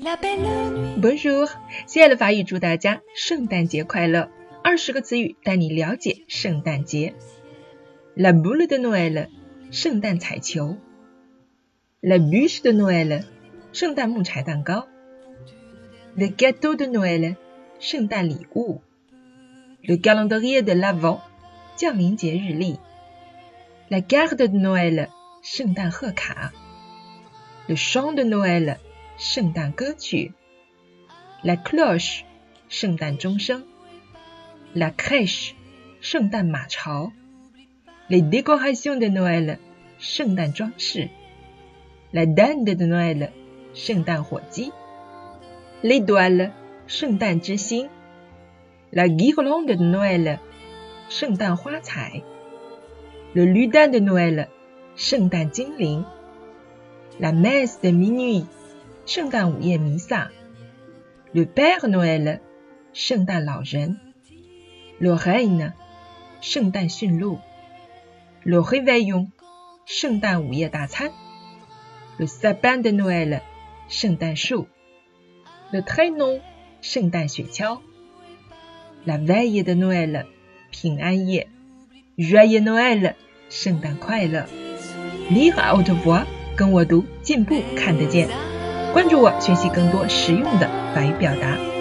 Bonjour，亲爱的法语，祝大家圣诞节快乐！二十个词语带你了解圣诞节。La boule de Noël，圣诞彩球。La bûche de Noël，圣诞木柴蛋糕。Le gâteau de Noël，圣诞礼物。Le calendrier de l'Avent，降临节日历。La carte de Noël，圣诞贺卡。Le chant de Noël，圣诞歌曲。La cloche，圣诞钟声。La crèche，圣诞马槽。Les décorations de Noël，圣诞装饰。La dinde de Noël，圣诞火鸡。L'étoile，圣诞之星。La guirlande de Noël，圣诞花彩。Le lutin de Noël，圣诞精灵。La messe de minuit， 圣诞午夜弥撒。Le Père Noël，圣诞老人。Le reine，圣诞驯鹿。Le réveillon，圣诞午夜大餐。Le sapin de Noël，圣诞树。Le traîneau，圣诞雪橇。La veille de Noël，平安夜。Joyeux Noël，圣诞快乐。Lire à haute voix，跟我读，进步看得见。关注我，学习更多实用的法语表达。